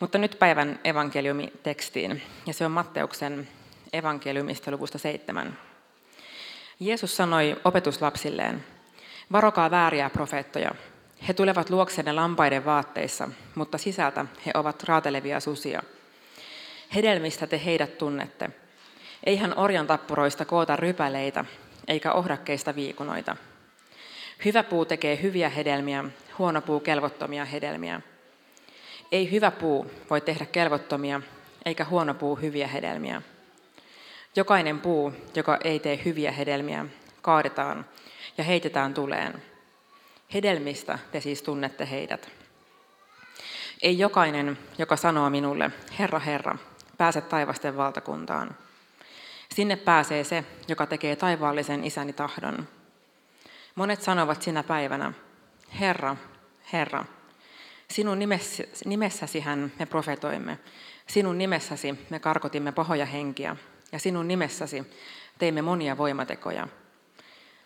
Mutta nyt päivän evankeliumitekstiin, ja se on Matteuksen evankeliumista luvusta seitsemän. Jeesus sanoi opetuslapsilleen, varokaa vääriä profeettoja. He tulevat luoksenne lampaiden vaatteissa, mutta sisältä he ovat raatelevia susia. Hedelmistä te heidät tunnette. Eihän orjan tappuroista koota rypäleitä, eikä ohdakkeista viikunoita. Hyvä puu tekee hyviä hedelmiä, huono puu kelvottomia hedelmiä. Ei hyvä puu voi tehdä kelvottomia, eikä huono puu hyviä hedelmiä. Jokainen puu, joka ei tee hyviä hedelmiä, kaadetaan ja heitetään tuleen. Hedelmistä te siis tunnette heidät. Ei jokainen, joka sanoo minulle, Herra, Herra, pääse taivasten valtakuntaan. Sinne pääsee se, joka tekee taivaallisen isäni tahdon. Monet sanovat sinä päivänä, Herra, Herra, sinun nimessäsi hän me profetoimme, sinun nimessäsi me karkotimme pahoja henkiä, ja sinun nimessäsi teimme monia voimatekoja.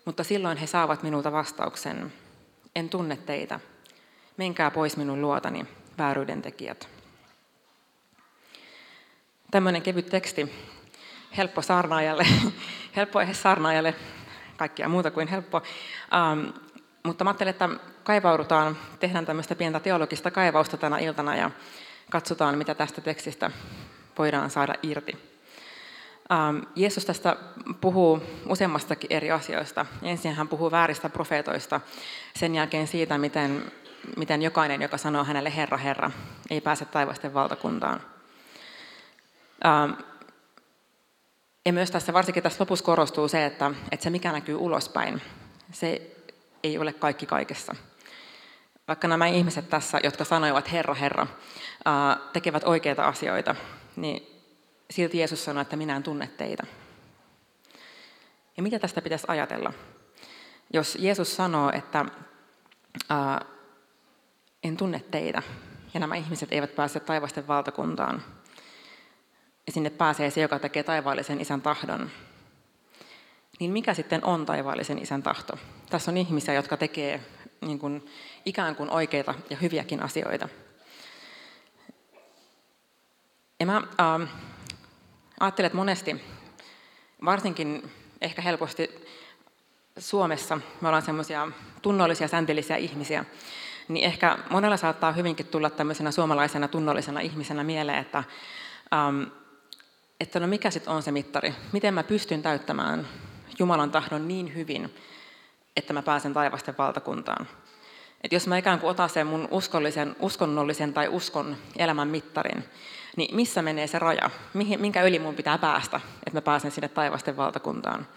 Mutta silloin he saavat minulta vastauksen, en tunne teitä, menkää pois minun luotani, vääryyden tekijät. Tämmöinen kevyt teksti, helppo saarnaajalle, helppo edes saarnaajalle, kaikkia muuta kuin helppo. Ähm, mutta mä ajattelin, että kaivaudutaan, tehdään tämmöistä pientä teologista kaivausta tänä iltana ja katsotaan, mitä tästä tekstistä voidaan saada irti. Ähm, Jeesus tästä puhuu useammastakin eri asioista. Ensin hän puhuu vääristä profeetoista, sen jälkeen siitä, miten, miten jokainen, joka sanoo hänelle Herra, Herra, ei pääse taivasten valtakuntaan. Ähm, ja myös tässä, varsinkin tässä lopussa korostuu se, että, että se mikä näkyy ulospäin, se ei ole kaikki kaikessa. Vaikka nämä ihmiset tässä, jotka sanoivat Herra, Herra, tekevät oikeita asioita, niin silti Jeesus sanoi, että minä en tunne teitä. Ja mitä tästä pitäisi ajatella? Jos Jeesus sanoo, että ää, en tunne teitä, ja nämä ihmiset eivät pääse taivasten valtakuntaan, ja sinne pääsee se, joka tekee taivaallisen isän tahdon, niin mikä sitten on taivaallisen isän tahto? Tässä on ihmisiä, jotka tekee niin kuin, ikään kuin oikeita ja hyviäkin asioita. Ja mä, äh, Ajattelen, että monesti, varsinkin ehkä helposti Suomessa, me ollaan semmoisia tunnollisia, säntillisiä ihmisiä, niin ehkä monella saattaa hyvinkin tulla tämmöisenä suomalaisena tunnollisena ihmisenä mieleen, että, ähm, että no mikä sitten on se mittari? Miten mä pystyn täyttämään Jumalan tahdon niin hyvin, että mä pääsen taivasten valtakuntaan? Et jos mä ikään kuin otan sen mun uskollisen, uskonnollisen tai uskon elämän mittarin, niin missä menee se raja? Minkä yli mun pitää päästä, että mä pääsen sinne taivasten valtakuntaan?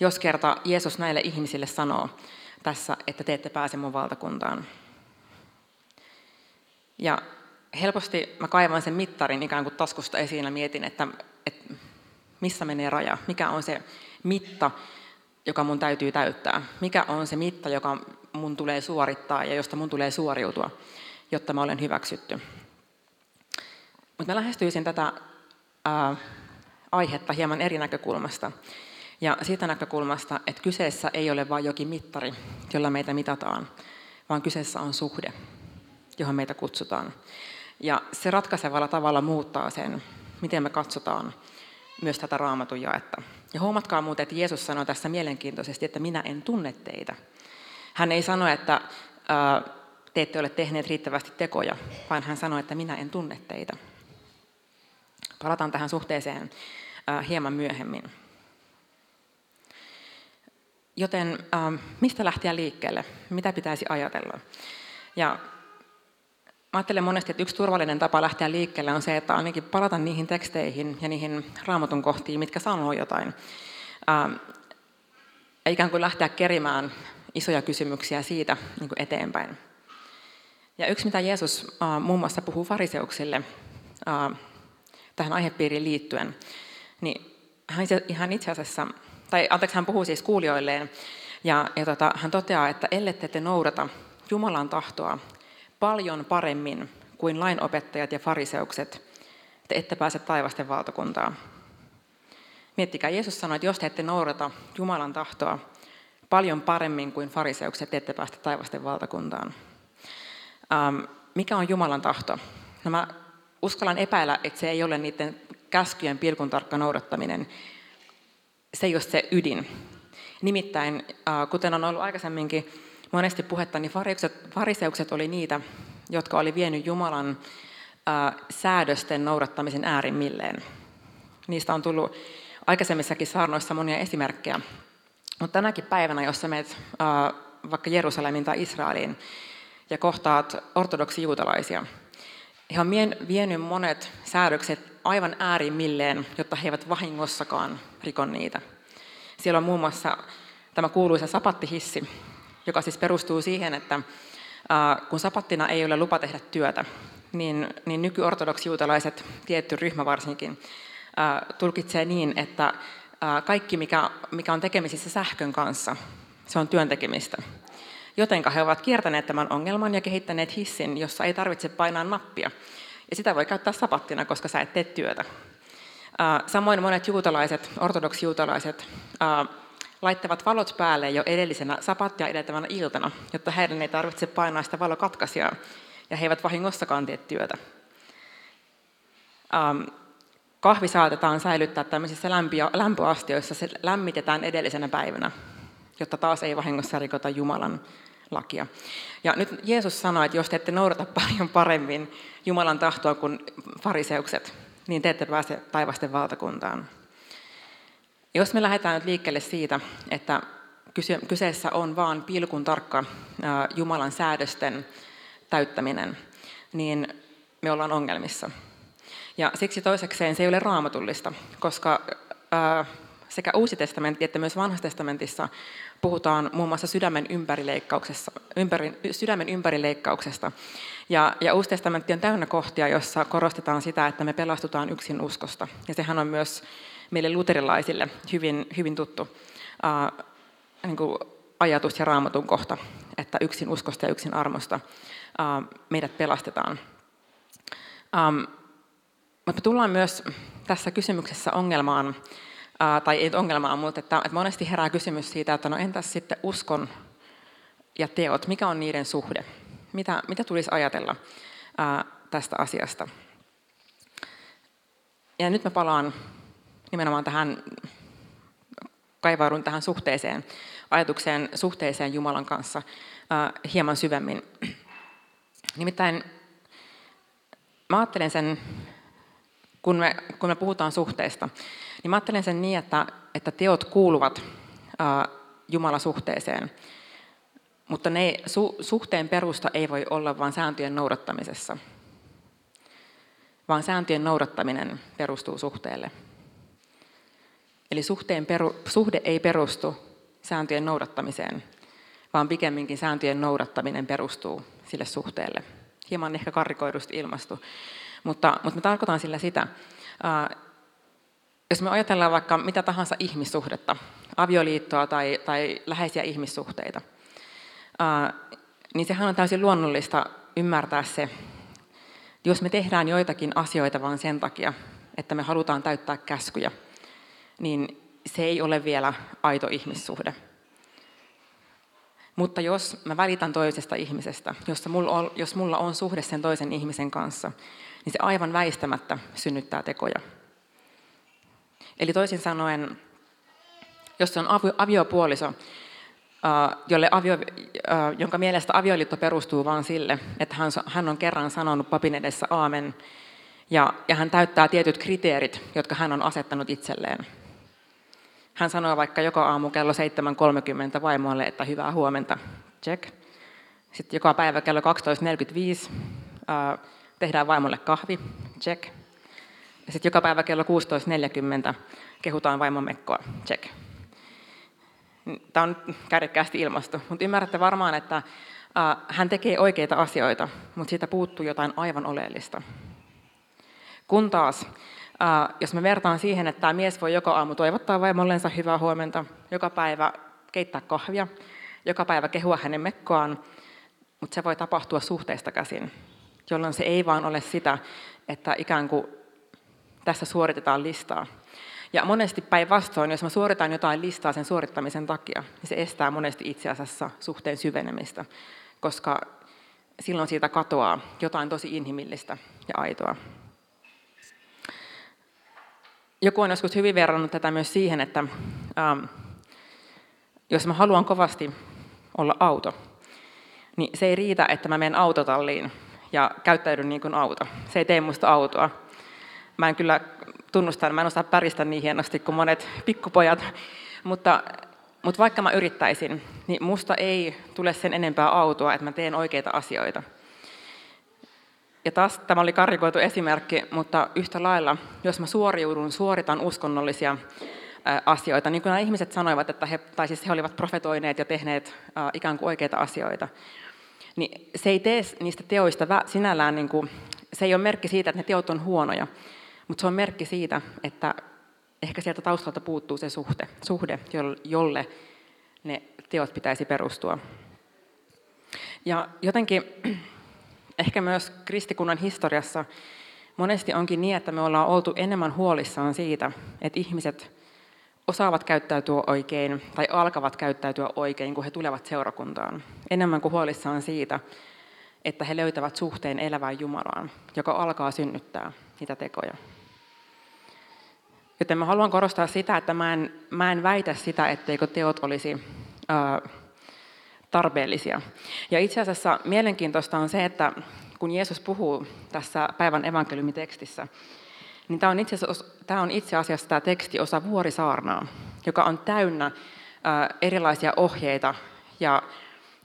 Jos kerta Jeesus näille ihmisille sanoo tässä, että te ette pääse mun valtakuntaan. Ja helposti mä kaivan sen mittarin ikään kuin taskusta esiin ja mietin, että, että missä menee raja, mikä on se mitta, joka mun täytyy täyttää, mikä on se mitta, joka mun tulee suorittaa ja josta mun tulee suoriutua, jotta mä olen hyväksytty. Mutta mä lähestyisin tätä ää, aihetta hieman eri näkökulmasta. Ja siitä näkökulmasta, että kyseessä ei ole vain jokin mittari, jolla meitä mitataan, vaan kyseessä on suhde, johon meitä kutsutaan. Ja se ratkaisevalla tavalla muuttaa sen, miten me katsotaan myös tätä raamatun jaetta. Ja huomatkaa muuten, että Jeesus sanoi tässä mielenkiintoisesti, että minä en tunne teitä. Hän ei sano, että te ette ole tehneet riittävästi tekoja, vaan hän sanoi, että minä en tunne teitä. Palataan tähän suhteeseen hieman myöhemmin. Joten mistä lähteä liikkeelle? Mitä pitäisi ajatella? Ja ajattelen monesti, että yksi turvallinen tapa lähteä liikkeelle on se, että ainakin palata niihin teksteihin ja niihin raamatun kohtiin, mitkä sanoo jotain. Ja ikään kuin lähteä kerimään isoja kysymyksiä siitä niin kuin eteenpäin. Ja yksi, mitä Jeesus muun muassa puhuu fariseuksille, tähän aihepiiriin liittyen, niin hän itse asiassa, tai anteeksi, hän puhuu siis kuulijoilleen, ja, ja tota, hän toteaa, että ellette te noudata Jumalan tahtoa paljon paremmin kuin lainopettajat ja fariseukset, te ette pääse taivasten valtakuntaan. Miettikää, Jeesus sanoi, että jos te ette noudata Jumalan tahtoa paljon paremmin kuin fariseukset, te ette päästä taivasten valtakuntaan. Ähm, mikä on Jumalan tahto? No mä uskallan epäillä, että se ei ole niiden käskyjen pilkun tarkka noudattaminen. Se ei ole se ydin. Nimittäin, kuten on ollut aikaisemminkin monesti puhetta, niin fariseukset, fariseukset oli niitä, jotka oli vienyt Jumalan säädösten noudattamisen äärimmilleen. Niistä on tullut aikaisemmissakin saarnoissa monia esimerkkejä. Mutta tänäkin päivänä, jos sä menet vaikka Jerusalemin tai Israeliin ja kohtaat ortodoksi juutalaisia, he on vienyt monet säädökset aivan äärimmilleen, jotta he eivät vahingossakaan rikon niitä. Siellä on muun muassa tämä kuuluisa sapattihissi, joka siis perustuu siihen, että kun sapattina ei ole lupa tehdä työtä, niin, niin nykyortodoksijuutalaiset, tietty ryhmä varsinkin, tulkitsee niin, että kaikki, mikä, mikä on tekemisissä sähkön kanssa, se on työntekemistä. Jotenka he ovat kiertäneet tämän ongelman ja kehittäneet hissin, jossa ei tarvitse painaa nappia. Ja sitä voi käyttää sapattina, koska sä et tee työtä. Samoin monet juutalaiset, ortodoksijuutalaiset, laittavat valot päälle jo edellisenä sapattia edeltävänä iltana, jotta heidän ei tarvitse painaa sitä valokatkaisijaa, ja he eivät vahingossakaan tee työtä. Kahvi saatetaan säilyttää tämmöisissä lämpöastioissa, se lämmitetään edellisenä päivänä, jotta taas ei vahingossa rikota Jumalan lakia. Ja nyt Jeesus sanoi, että jos te ette noudata paljon paremmin Jumalan tahtoa kuin fariseukset, niin te ette pääse taivasten valtakuntaan. Jos me lähdetään nyt liikkeelle siitä, että kyseessä on vain pilkun tarkka Jumalan säädösten täyttäminen, niin me ollaan ongelmissa. Ja siksi toisekseen se ei ole raamatullista, koska sekä Uusi testamentti että myös Vanhassa testamentissa puhutaan muun muassa sydämen ympärileikkauksesta. Ympäri, sydämen ympärileikkauksesta. Ja, ja Uusi testamentti on täynnä kohtia, jossa korostetaan sitä, että me pelastutaan yksin uskosta. Ja sehän on myös meille luterilaisille hyvin, hyvin tuttu uh, niin kuin ajatus ja raamatun kohta, että yksin uskosta ja yksin armosta uh, meidät pelastetaan. Um, mutta tullaan myös tässä kysymyksessä ongelmaan, tai ei ongelmaan, mutta että, että monesti herää kysymys siitä, että no entäs sitten uskon ja teot, mikä on niiden suhde? Mitä, mitä tulisi ajatella ää, tästä asiasta? Ja nyt mä palaan nimenomaan tähän, kaivaudun tähän suhteeseen, ajatukseen suhteeseen Jumalan kanssa ää, hieman syvemmin. Nimittäin mä ajattelen sen kun me, kun me puhutaan suhteesta, niin mä ajattelen sen niin, että, että teot kuuluvat ää, Jumalasuhteeseen, mutta ne, su, suhteen perusta ei voi olla vain sääntöjen noudattamisessa, vaan sääntöjen noudattaminen perustuu suhteelle. Eli suhteen peru, suhde ei perustu sääntöjen noudattamiseen, vaan pikemminkin sääntöjen noudattaminen perustuu sille suhteelle. Hieman ehkä karikoidusti ilmastu. Mutta, mutta mä tarkoitan sillä sitä, jos me ajatellaan vaikka mitä tahansa ihmissuhdetta, avioliittoa tai, tai läheisiä ihmissuhteita, niin sehän on täysin luonnollista ymmärtää se, jos me tehdään joitakin asioita vain sen takia, että me halutaan täyttää käskyjä, niin se ei ole vielä aito ihmissuhde. Mutta jos mä välitän toisesta ihmisestä, jos mulla on, jos mulla on suhde sen toisen ihmisen kanssa, niin se aivan väistämättä synnyttää tekoja. Eli toisin sanoen, jos se on aviopuoliso, jolle avio, jonka mielestä avioliitto perustuu vain sille, että hän on kerran sanonut papin edessä aamen, ja, ja hän täyttää tietyt kriteerit, jotka hän on asettanut itselleen. Hän sanoo vaikka joka aamu kello 7.30 vaimoille, että hyvää huomenta, check. Sitten joka päivä kello 12.45 tehdään vaimolle kahvi, check. Ja sitten joka päivä kello 16.40 kehutaan vaimon mekkoa, check. Tämä on kärjekkäästi ilmastu, mutta ymmärrätte varmaan, että hän tekee oikeita asioita, mutta siitä puuttuu jotain aivan oleellista. Kun taas, jos me vertaan siihen, että tämä mies voi joka aamu toivottaa vaimollensa hyvää huomenta, joka päivä keittää kahvia, joka päivä kehua hänen mekkoaan, mutta se voi tapahtua suhteesta käsin jolloin se ei vaan ole sitä, että ikään kuin tässä suoritetaan listaa. Ja monesti päinvastoin, jos mä suoritan jotain listaa sen suorittamisen takia, niin se estää monesti itse asiassa suhteen syvenemistä, koska silloin siitä katoaa jotain tosi inhimillistä ja aitoa. Joku on joskus hyvin verrannut tätä myös siihen, että ähm, jos mä haluan kovasti olla auto, niin se ei riitä, että mä menen autotalliin ja käyttäydyn niin kuin auto. Se ei tee musta autoa. Mä en kyllä tunnusta, mä en osaa päristä niin hienosti kuin monet pikkupojat, mutta, mutta vaikka mä yrittäisin, niin musta ei tule sen enempää autoa, että mä teen oikeita asioita. Ja taas tämä oli karikoitu esimerkki, mutta yhtä lailla, jos mä suoriudun, suoritan uskonnollisia asioita, niin kuin nämä ihmiset sanoivat, että he, tai siis he olivat profetoineet ja tehneet ikään kuin oikeita asioita, niin se ei tee niistä teoista sinällään, niin kuin, se ei ole merkki siitä, että ne teot on huonoja, mutta se on merkki siitä, että ehkä sieltä taustalta puuttuu se suhde, suhde jolle ne teot pitäisi perustua. Ja jotenkin ehkä myös kristikunnan historiassa monesti onkin niin, että me ollaan oltu enemmän huolissaan siitä, että ihmiset osaavat käyttäytyä oikein tai alkavat käyttäytyä oikein, kun he tulevat seurakuntaan. Enemmän kuin huolissaan siitä, että he löytävät suhteen elävään Jumalaan, joka alkaa synnyttää niitä tekoja. Joten mä haluan korostaa sitä, että mä en, mä en väitä sitä, etteikö teot olisi ää, tarpeellisia. Ja itse asiassa mielenkiintoista on se, että kun Jeesus puhuu tässä päivän evankeliumitekstissä, niin tämä on itse asiassa, tämä, on itse asiassa tämä teksti osa vuorisaarnaa, joka on täynnä ää, erilaisia ohjeita ja,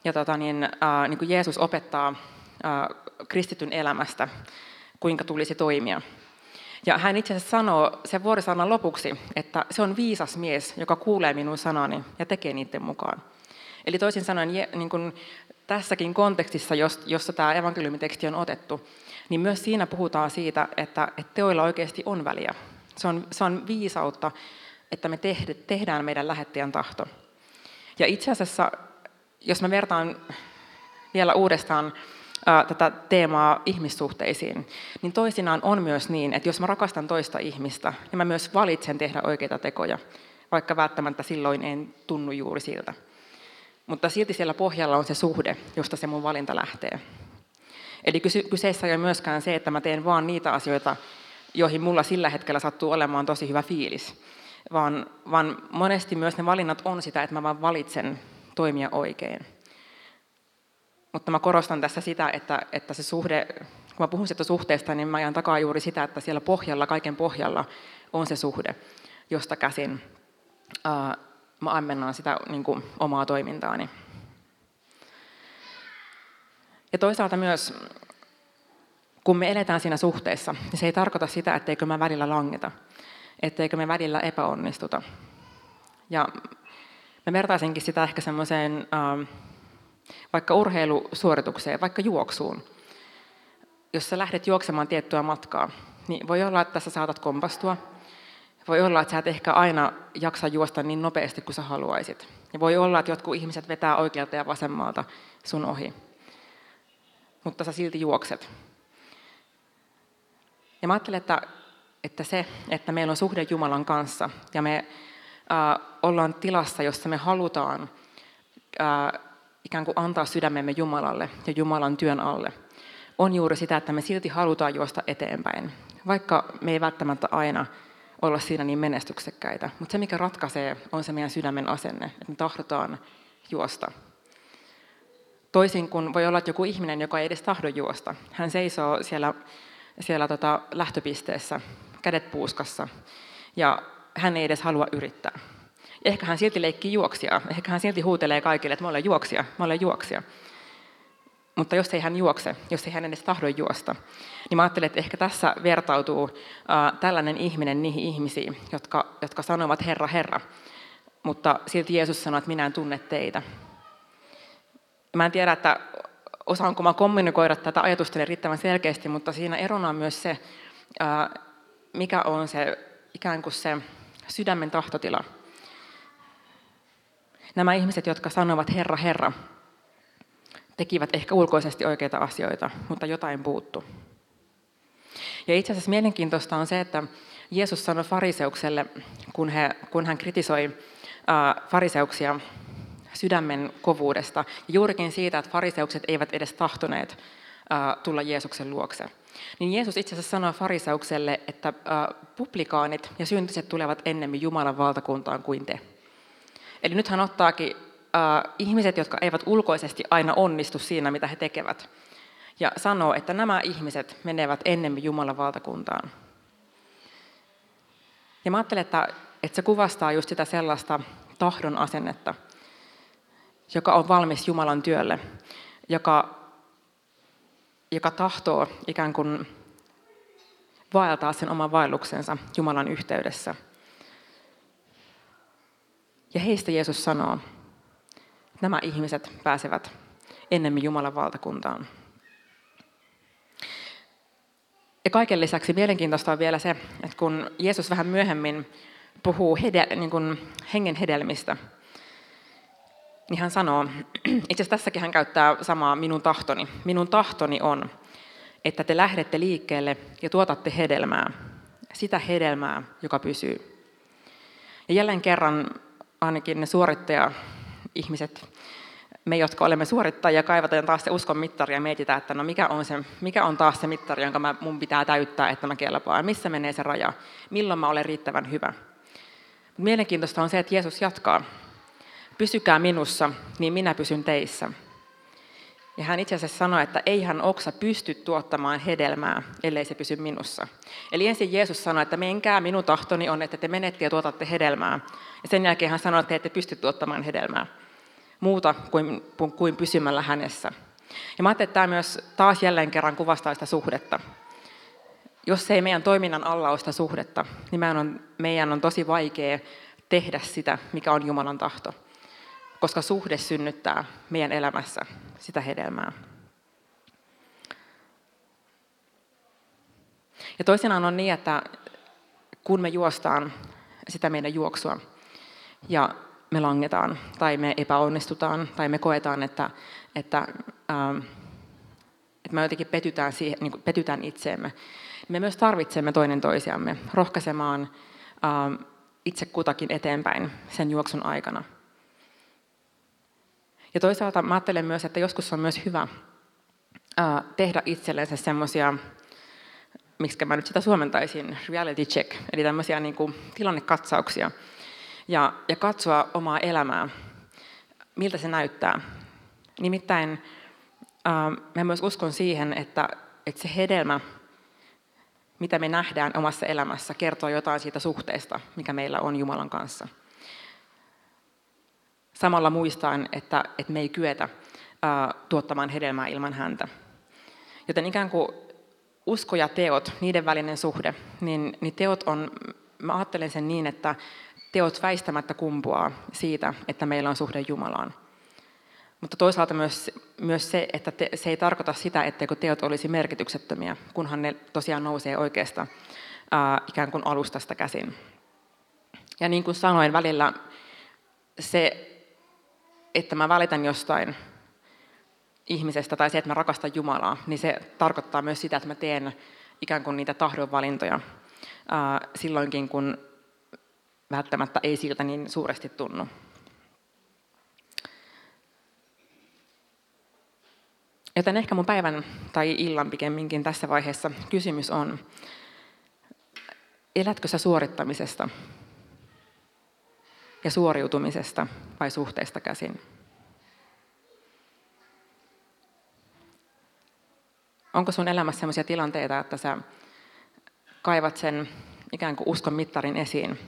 ja tota niin, ää, niin kuin Jeesus opettaa ää, kristityn elämästä, kuinka tulisi toimia. Ja hän itse asiassa sanoo sen vuorisaarnan lopuksi, että se on viisas mies, joka kuulee minun sanani ja tekee niiden mukaan. Eli toisin sanoen niin kuin tässäkin kontekstissa, jossa tämä evankeliumiteksti on otettu, niin myös siinä puhutaan siitä, että, teoilla oikeasti on väliä. Se on, se on viisautta, että me tehdään meidän lähettäjän tahto. Ja itse asiassa, jos mä vertaan vielä uudestaan ää, tätä teemaa ihmissuhteisiin, niin toisinaan on myös niin, että jos mä rakastan toista ihmistä, niin mä myös valitsen tehdä oikeita tekoja, vaikka välttämättä silloin en tunnu juuri siltä. Mutta silti siellä pohjalla on se suhde, josta se mun valinta lähtee. Eli kyseessä ei ole myöskään se, että mä teen vaan niitä asioita, joihin mulla sillä hetkellä sattuu olemaan tosi hyvä fiilis, vaan, vaan monesti myös ne valinnat on sitä, että mä vaan valitsen toimia oikein. Mutta mä korostan tässä sitä, että, että se suhde, kun mä puhun siitä suhteesta, niin mä ajan takaa juuri sitä, että siellä pohjalla, kaiken pohjalla on se suhde, josta käsin mä ammennan sitä niin kuin, omaa toimintaani. Ja toisaalta myös, kun me eletään siinä suhteessa, niin se ei tarkoita sitä, etteikö mä välillä langeta, etteikö me välillä epäonnistuta. Ja mä vertaisinkin sitä ehkä semmoiseen ähm, vaikka urheilusuoritukseen, vaikka juoksuun. Jos sä lähdet juoksemaan tiettyä matkaa, niin voi olla, että sä saatat kompastua. Voi olla, että sä et ehkä aina jaksa juosta niin nopeasti kuin sä haluaisit. Ja voi olla, että jotkut ihmiset vetää oikealta ja vasemmalta sun ohi mutta sä silti juokset. Ja mä ajattelen, että, että se, että meillä on suhde Jumalan kanssa ja me äh, ollaan tilassa, jossa me halutaan äh, ikään kuin antaa sydämemme Jumalalle ja Jumalan työn alle, on juuri sitä, että me silti halutaan juosta eteenpäin, vaikka me ei välttämättä aina olla siinä niin menestyksekkäitä. Mutta se, mikä ratkaisee, on se meidän sydämen asenne, että me tahdotaan juosta Toisin kuin voi olla, että joku ihminen, joka ei edes tahdo juosta, hän seisoo siellä, siellä tota lähtöpisteessä, kädet puuskassa, ja hän ei edes halua yrittää. Ehkä hän silti leikkii juoksia, ehkä hän silti huutelee kaikille, että mä olen juoksia, mä olen juoksia. Mutta jos ei hän juokse, jos ei hän edes tahdo juosta, niin mä ajattelen, että ehkä tässä vertautuu tällainen ihminen niihin ihmisiin, jotka, jotka sanovat Herra, Herra. Mutta silti Jeesus sanoo, että minä en tunne teitä. Mä en tiedä, että osaanko mä kommunikoida tätä ajatusta riittävän selkeästi, mutta siinä erona on myös se, mikä on se ikään kuin se sydämen tahtotila. Nämä ihmiset, jotka sanovat Herra, Herra, tekivät ehkä ulkoisesti oikeita asioita, mutta jotain puuttu. Ja itse asiassa mielenkiintoista on se, että Jeesus sanoi fariseukselle, kun, he, kun hän kritisoi fariseuksia sydämen kovuudesta. Ja juurikin siitä, että fariseukset eivät edes tahtoneet tulla Jeesuksen luokse. Niin Jeesus itse asiassa sanoi fariseukselle, että publikaanit ja syntiset tulevat ennemmin Jumalan valtakuntaan kuin te. Eli nyt hän ottaakin ihmiset, jotka eivät ulkoisesti aina onnistu siinä, mitä he tekevät, ja sanoo, että nämä ihmiset menevät ennemmin Jumalan valtakuntaan. Ja mä ajattelen, että, että se kuvastaa just sitä sellaista tahdon asennetta, joka on valmis Jumalan työlle, joka, joka tahtoo ikään kuin vaeltaa sen oman vaelluksensa Jumalan yhteydessä. Ja heistä Jeesus sanoo, nämä ihmiset pääsevät ennemmin Jumalan valtakuntaan. Ja kaiken lisäksi mielenkiintoista on vielä se, että kun Jeesus vähän myöhemmin puhuu hede, niin kuin hengen hedelmistä, niin hän sanoo, itse asiassa tässäkin hän käyttää samaa minun tahtoni. Minun tahtoni on, että te lähdette liikkeelle ja tuotatte hedelmää, sitä hedelmää, joka pysyy. Ja jälleen kerran ainakin ne suorittaja-ihmiset me, jotka olemme suorittajia, kaivataan taas se uskon mittari ja mietitään, että no mikä on, se, mikä on taas se mittari, jonka mä, mun pitää täyttää, että mä kelpaan. Missä menee se raja? Milloin mä olen riittävän hyvä? Mielenkiintoista on se, että Jeesus jatkaa. Pysykää minussa, niin minä pysyn teissä. Ja hän itse asiassa sanoi, että ei hän oksa pysty tuottamaan hedelmää, ellei se pysy minussa. Eli ensin Jeesus sanoi, että menkää, minun tahtoni on, että te menette ja tuotatte hedelmää. Ja sen jälkeen hän sanoi, että te ette pysty tuottamaan hedelmää muuta kuin, kuin pysymällä hänessä. Ja mä ajattelin, että tämä myös taas jälleen kerran kuvastaa sitä suhdetta. Jos ei meidän toiminnan alla ole sitä suhdetta, niin meidän on, meidän on tosi vaikea tehdä sitä, mikä on Jumalan tahto. Koska suhde synnyttää meidän elämässä sitä hedelmää. Ja toisinaan on niin, että kun me juostaan sitä meidän juoksua ja me langetaan tai me epäonnistutaan tai me koetaan, että, että, ähm, että me jotenkin petytään, siihen, niin petytään itseemme. Me myös tarvitsemme toinen toisiamme rohkaisemaan ähm, itse kutakin eteenpäin sen juoksun aikana. Ja toisaalta mä ajattelen myös, että joskus on myös hyvä äh, tehdä itsellensä semmoisia, miksi mä nyt sitä suomentaisin, reality check, eli tämmöisiä niin kuin tilannekatsauksia, ja, ja katsoa omaa elämää, miltä se näyttää. Nimittäin äh, mä myös uskon siihen, että, että se hedelmä, mitä me nähdään omassa elämässä, kertoo jotain siitä suhteesta, mikä meillä on Jumalan kanssa. Samalla muistaen, että, että me ei kyetä äh, tuottamaan hedelmää ilman häntä. Joten ikään kuin usko ja teot, niiden välinen suhde, niin, niin teot on, mä ajattelen sen niin, että teot väistämättä kumpuaa siitä, että meillä on suhde Jumalaan. Mutta toisaalta myös, myös se, että te, se ei tarkoita sitä, etteikö teot olisi merkityksettömiä, kunhan ne tosiaan nousee oikeasta ää, ikään kuin alustasta käsin. Ja niin kuin sanoin, välillä se, että mä välitän jostain ihmisestä tai se, että mä rakastan Jumalaa, niin se tarkoittaa myös sitä, että mä teen ikään kuin niitä tahdonvalintoja ää, silloinkin, kun välttämättä ei siltä niin suuresti tunnu. Joten ehkä mun päivän tai illan pikemminkin tässä vaiheessa kysymys on, elätkö sä suorittamisesta ja suoriutumisesta vai suhteesta käsin? Onko sun elämässä sellaisia tilanteita, että sä kaivat sen ikään kuin uskon mittarin esiin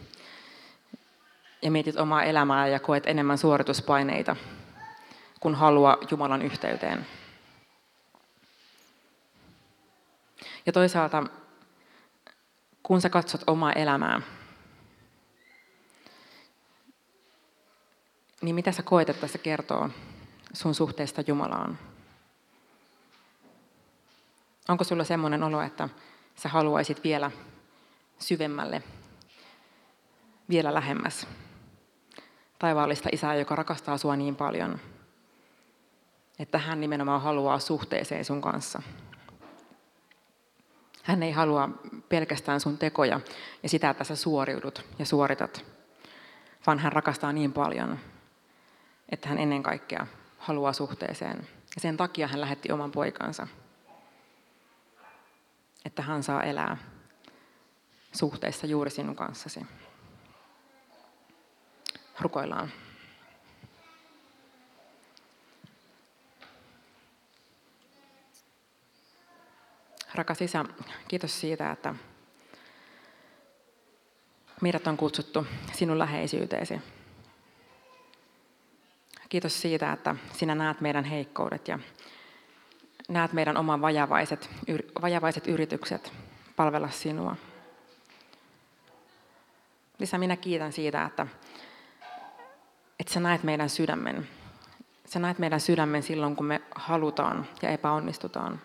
ja mietit omaa elämää ja koet enemmän suorituspaineita kuin halua Jumalan yhteyteen. Ja toisaalta, kun sä katsot omaa elämää, niin mitä sä koet, että se kertoo sun suhteesta Jumalaan? Onko sulla semmoinen olo, että sä haluaisit vielä syvemmälle, vielä lähemmäs taivaallista isää, joka rakastaa sua niin paljon, että hän nimenomaan haluaa suhteeseen sun kanssa. Hän ei halua pelkästään sun tekoja ja sitä, että sä suoriudut ja suoritat, vaan hän rakastaa niin paljon, että hän ennen kaikkea haluaa suhteeseen. Ja sen takia hän lähetti oman poikansa. että hän saa elää suhteessa juuri sinun kanssasi. Rukoillaan. Rakas Isä, kiitos siitä, että meidät on kutsuttu sinun läheisyyteesi. Kiitos siitä, että sinä näet meidän heikkoudet ja näet meidän oman vajavaiset, vajavaiset yritykset palvella sinua. Lisä, minä kiitän siitä, että, että sä näet meidän sydämen. Sä näet meidän sydämen silloin, kun me halutaan ja epäonnistutaan.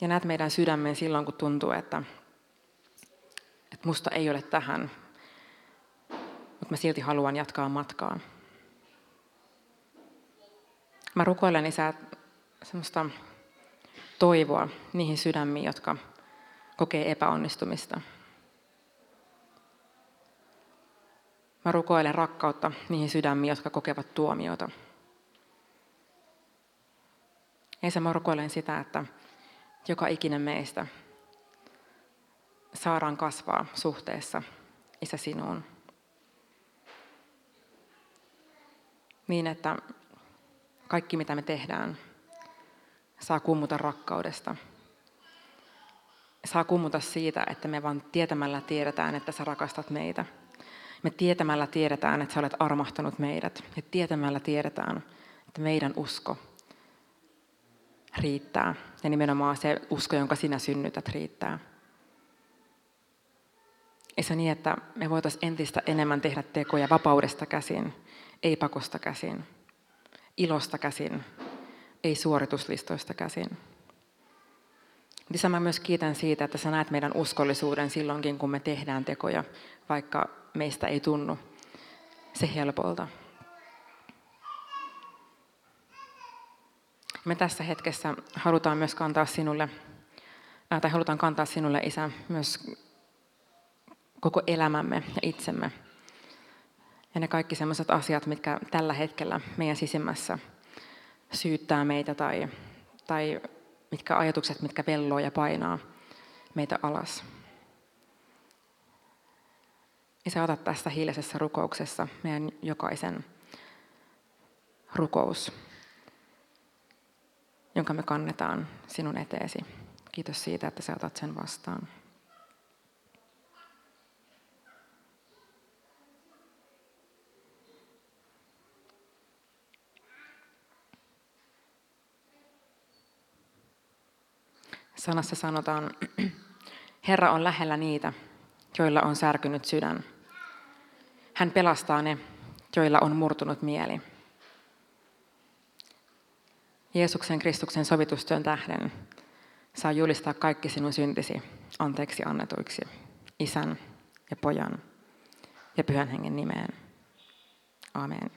Ja näet meidän sydämen silloin, kun tuntuu, että, että musta ei ole tähän, mutta mä silti haluan jatkaa matkaa. Mä rukoilen Isä semmoista toivoa niihin sydämiin, jotka kokee epäonnistumista. Mä rukoilen rakkautta niihin sydämiin, jotka kokevat tuomiota. Isä, mä rukoilen sitä, että joka ikinen meistä saadaan kasvaa suhteessa Isä sinuun. Niin, että kaikki mitä me tehdään saa kummuta rakkaudesta. Saa kummuta siitä, että me vaan tietämällä tiedetään, että sä rakastat meitä. Me tietämällä tiedetään, että sä olet armahtanut meidät. Ja tietämällä tiedetään, että meidän usko riittää. Ja nimenomaan se usko, jonka sinä synnytät, riittää. Ei se niin, että me voitaisiin entistä enemmän tehdä tekoja vapaudesta käsin, ei pakosta käsin, ilosta käsin, ei suorituslistoista käsin. Lisä mä myös kiitän siitä, että sä näet meidän uskollisuuden silloinkin, kun me tehdään tekoja, vaikka meistä ei tunnu se helpolta. Me tässä hetkessä halutaan myös kantaa sinulle, tai halutaan kantaa sinulle, Isä, myös koko elämämme ja itsemme. Ja ne kaikki sellaiset asiat, mitkä tällä hetkellä meidän sisimmässä syyttää meitä tai, tai mitkä ajatukset, mitkä velloo ja painaa meitä alas. Isä, ota tästä hiljaisessa rukouksessa meidän jokaisen rukous jonka me kannetaan sinun eteesi. Kiitos siitä, että sä otat sen vastaan. Sanassa sanotaan, Herra on lähellä niitä, joilla on särkynyt sydän. Hän pelastaa ne, joilla on murtunut mieli. Jeesuksen Kristuksen sovitustyön tähden saa julistaa kaikki sinun syntisi anteeksi annetuiksi isän ja pojan ja pyhän hengen nimeen. Amen.